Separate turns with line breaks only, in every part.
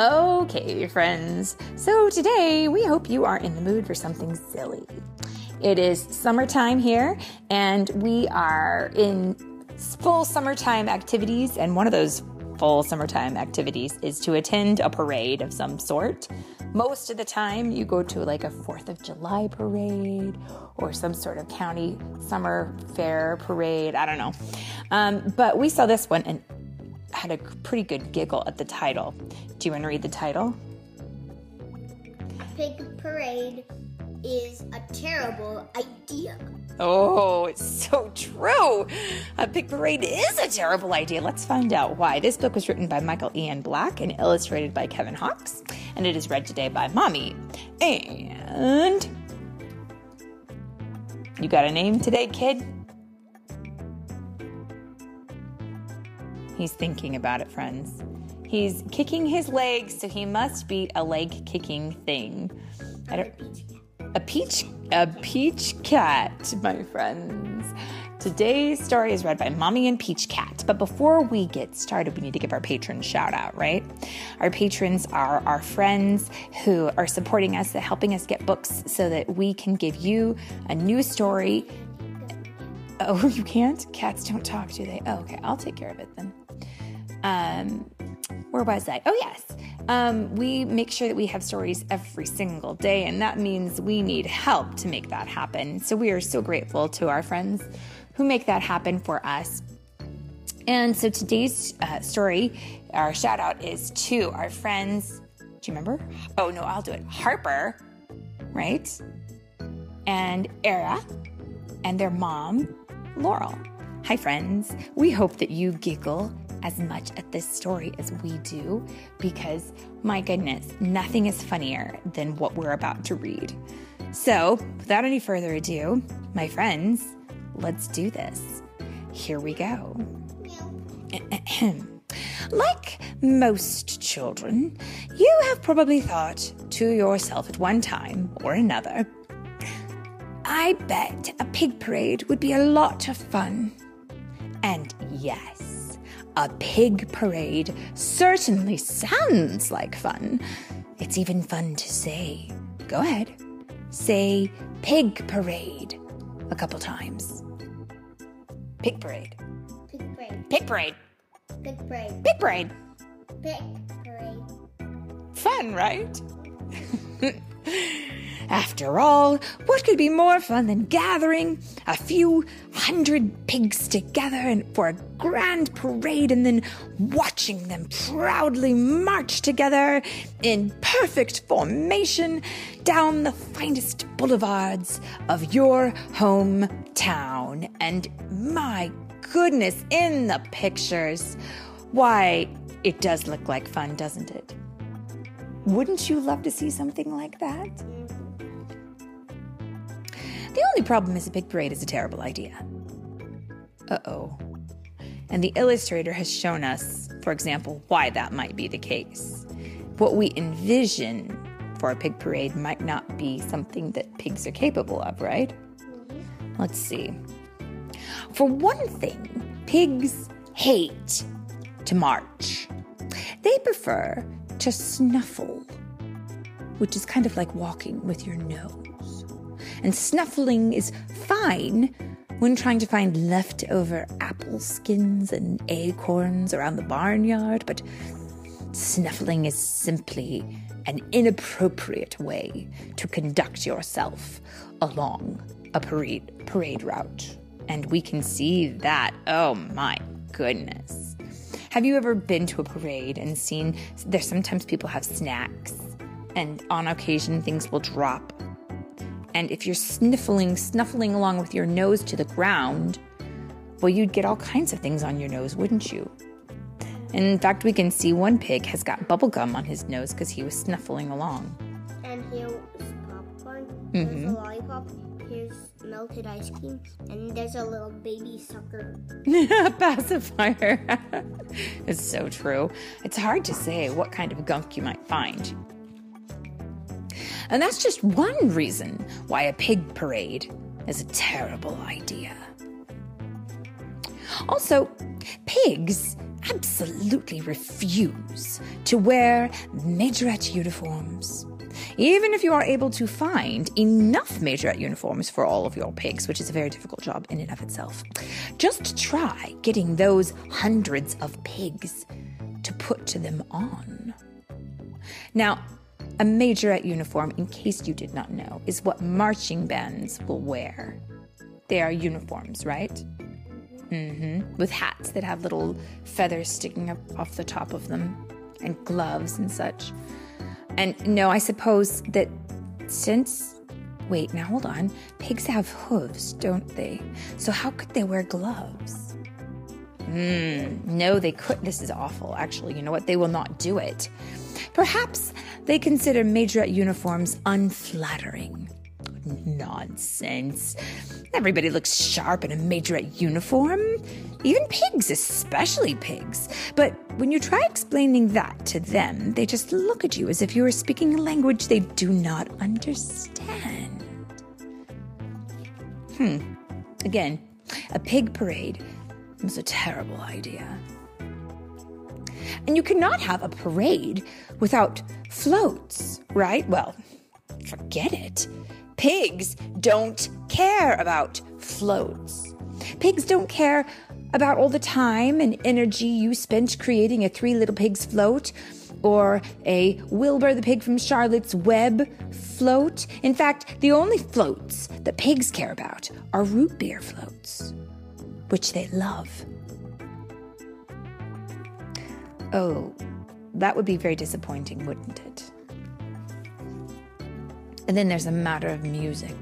Okay, friends. So today we hope you are in the mood for something silly. It is summertime here, and we are in full summertime activities, and one of those full summertime activities is to attend a parade of some sort. Most of the time, you go to like a 4th of July parade or some sort of county summer fair parade. I don't know. Um, but we saw this one and had a pretty good giggle at the title. Do you want to read the title?
Pig parade is a terrible idea.
Oh, it's so true. A pig parade is a terrible idea. Let's find out why. This book was written by Michael Ian Black and illustrated by Kevin Hawkes, and it is read today by Mommy. And you got a name today, kid? He's thinking about it, friends. He's kicking his legs, so he must be a leg kicking thing. A peach, a peach cat, my friends. Today's story is read by Mommy and Peach Cat. But before we get started, we need to give our patrons shout out, right? Our patrons are our friends who are supporting us, helping us get books so that we can give you a new story. Oh, you can't? Cats don't talk, do they? Oh, okay. I'll take care of it then. Um, where was I? Oh, yes. Um, we make sure that we have stories every single day, and that means we need help to make that happen. So we are so grateful to our friends who make that happen for us. And so today's uh, story, our shout out is to our friends. Do you remember? Oh, no, I'll do it. Harper, right? And Era, and their mom, Laurel. Hi, friends. We hope that you giggle as much at this story as we do because, my goodness, nothing is funnier than what we're about to read. So, without any further ado, my friends, let's do this. Here we go. like most children, you have probably thought to yourself at one time or another, I bet a pig parade would be a lot of fun. And yes, a pig parade certainly sounds like fun. It's even fun to say. Go ahead. Say pig parade a couple times. Pig parade.
Pig parade.
Pig parade.
Pig parade.
Pig parade.
Pig parade.
Fun, right? After all, what could be more fun than gathering a few hundred pigs together and for a grand parade and then watching them proudly march together in perfect formation down the finest boulevards of your hometown? And my goodness, in the pictures, why, it does look like fun, doesn't it? Wouldn't you love to see something like that? The only problem is a big parade is a terrible idea. Uh oh. And the illustrator has shown us, for example, why that might be the case. What we envision for a pig parade might not be something that pigs are capable of, right? Let's see. For one thing, pigs hate to march. They prefer to snuffle, which is kind of like walking with your nose. And snuffling is fine when trying to find leftover apple skins and acorns around the barnyard, but snuffling is simply an inappropriate way to conduct yourself along a parade, parade route. And we can see that. Oh my goodness. Have you ever been to a parade and seen there's sometimes people have snacks and on occasion things will drop? And if you're sniffling, snuffling along with your nose to the ground, well, you'd get all kinds of things on your nose, wouldn't you? And in fact, we can see one pig has got bubble gum on his nose because he was snuffling along.
And here's popcorn.
Mm-hmm.
A lollipop. Here's melted ice cream. And there's a little baby sucker.
Pacifier. it's so true. It's hard to say what kind of gunk you might find. And that's just one reason why a pig parade is a terrible idea. Also, pigs absolutely refuse to wear majorette uniforms. Even if you are able to find enough majorette uniforms for all of your pigs, which is a very difficult job in and of itself, just try getting those hundreds of pigs to put to them on. Now, a majorette uniform, in case you did not know, is what marching bands will wear. They are uniforms, right? Mm-hmm. With hats that have little feathers sticking up off the top of them, and gloves and such. And no, I suppose that since. Wait, now hold on. Pigs have hooves, don't they? So how could they wear gloves? Hmm, no, they could. This is awful, actually. You know what? They will not do it. Perhaps they consider majorette uniforms unflattering. Nonsense. Everybody looks sharp in a majorette uniform. Even pigs, especially pigs. But when you try explaining that to them, they just look at you as if you were speaking a language they do not understand. Hmm. Again, a pig parade was a terrible idea. And you cannot have a parade without floats, right? Well, forget it. Pigs don't care about floats. Pigs don't care about all the time and energy you spent creating a Three Little Pigs float or a Wilbur the Pig from Charlotte's Web float. In fact, the only floats that pigs care about are root beer floats, which they love. Oh, that would be very disappointing, wouldn't it? And then there's a matter of music.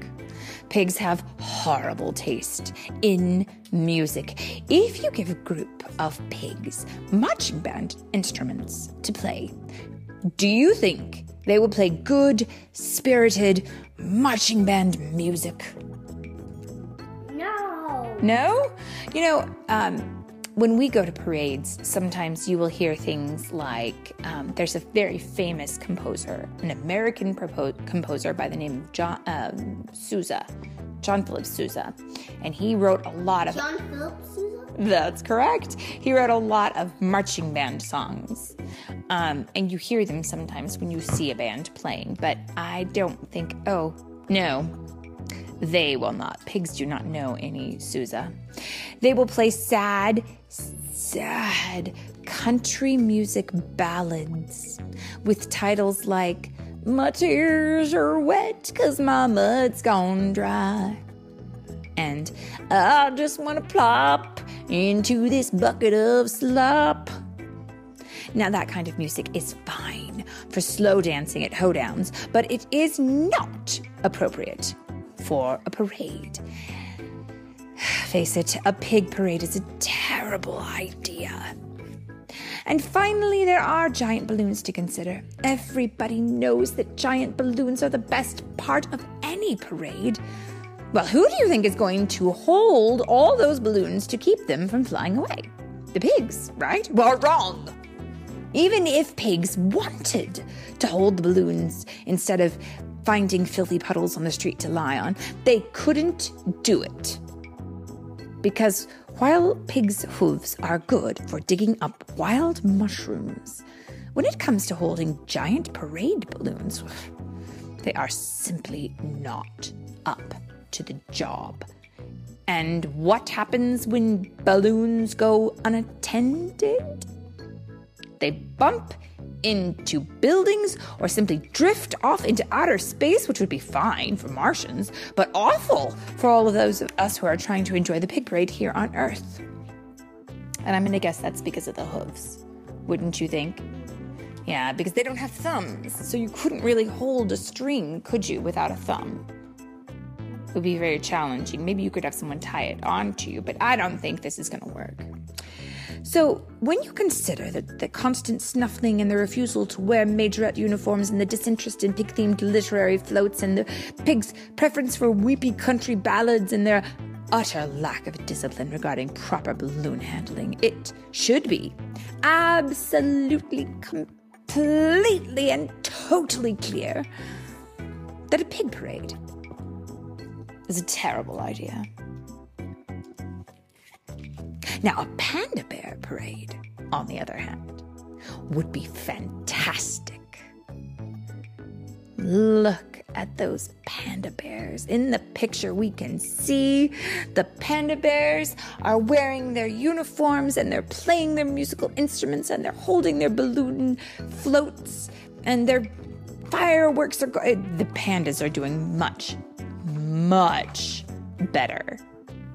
Pigs have horrible taste in music. If you give a group of pigs marching band instruments to play, do you think they will play good, spirited marching band music?
No.
No? You know, um, when we go to parades, sometimes you will hear things like um, there's a very famous composer, an American propo- composer by the name of John um, Sousa, John Philip Sousa, and he wrote a lot of.
John Phillips Sousa?
That's correct. He wrote a lot of marching band songs. Um, and you hear them sometimes when you see a band playing, but I don't think, oh, no, they will not. Pigs do not know any Sousa. They will play sad, sad country music ballads with titles like My Tears Are Wet Cause My Mud's Gone Dry. And I just want to plop into this bucket of slop. Now, that kind of music is fine for slow dancing at hoedowns, but it is not appropriate for a parade. Face it, a pig parade is a terrible idea. And finally, there are giant balloons to consider. Everybody knows that giant balloons are the best part of any parade. Well, who do you think is going to hold all those balloons to keep them from flying away? The pigs, right? Well, wrong. Even if pigs wanted to hold the balloons instead of finding filthy puddles on the street to lie on, they couldn't do it. Because while pigs' hooves are good for digging up wild mushrooms, when it comes to holding giant parade balloons, they are simply not up to the job. And what happens when balloons go unattended? They bump into buildings or simply drift off into outer space, which would be fine for Martians, but awful for all of those of us who are trying to enjoy the pig parade here on Earth. And I'm gonna guess that's because of the hooves, wouldn't you think? Yeah, because they don't have thumbs, so you couldn't really hold a string, could you, without a thumb? It would be very challenging. Maybe you could have someone tie it onto you, but I don't think this is gonna work. So, when you consider the, the constant snuffling and the refusal to wear majorette uniforms and the disinterest in pig themed literary floats and the pigs' preference for weepy country ballads and their utter lack of discipline regarding proper balloon handling, it should be absolutely, completely, and totally clear that a pig parade is a terrible idea. Now, a panda bear parade on the other hand, would be fantastic. Look at those panda bears. In the picture, we can see the panda bears are wearing their uniforms and they're playing their musical instruments and they're holding their balloon floats and their fireworks are going. Eh, the pandas are doing much, much better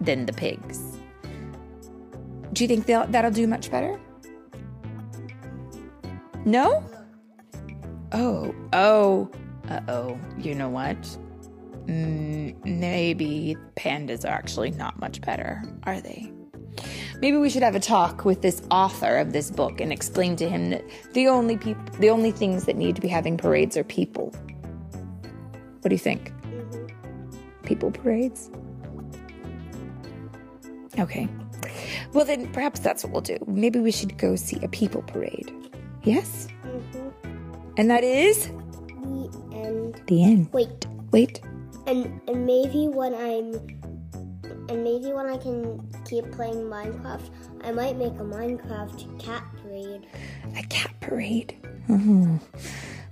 than the pigs. Do you think they'll, that'll do much better? No? Oh, oh, uh oh. You know what? Mm, maybe pandas are actually not much better, are they? Maybe we should have a talk with this author of this book and explain to him that the only people, the only things that need to be having parades are people. What do you think? People parades? Okay. Well, then perhaps that's what we'll do. Maybe we should go see a people parade. Yes? And that is
The end.
the end.
Wait,
Wait.
and and maybe when I'm and maybe when I can keep playing Minecraft, I might make a Minecraft cat parade.
A cat parade. Mhm.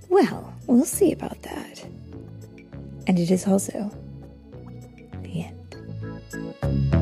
Well, we'll see about that. And it is also the end.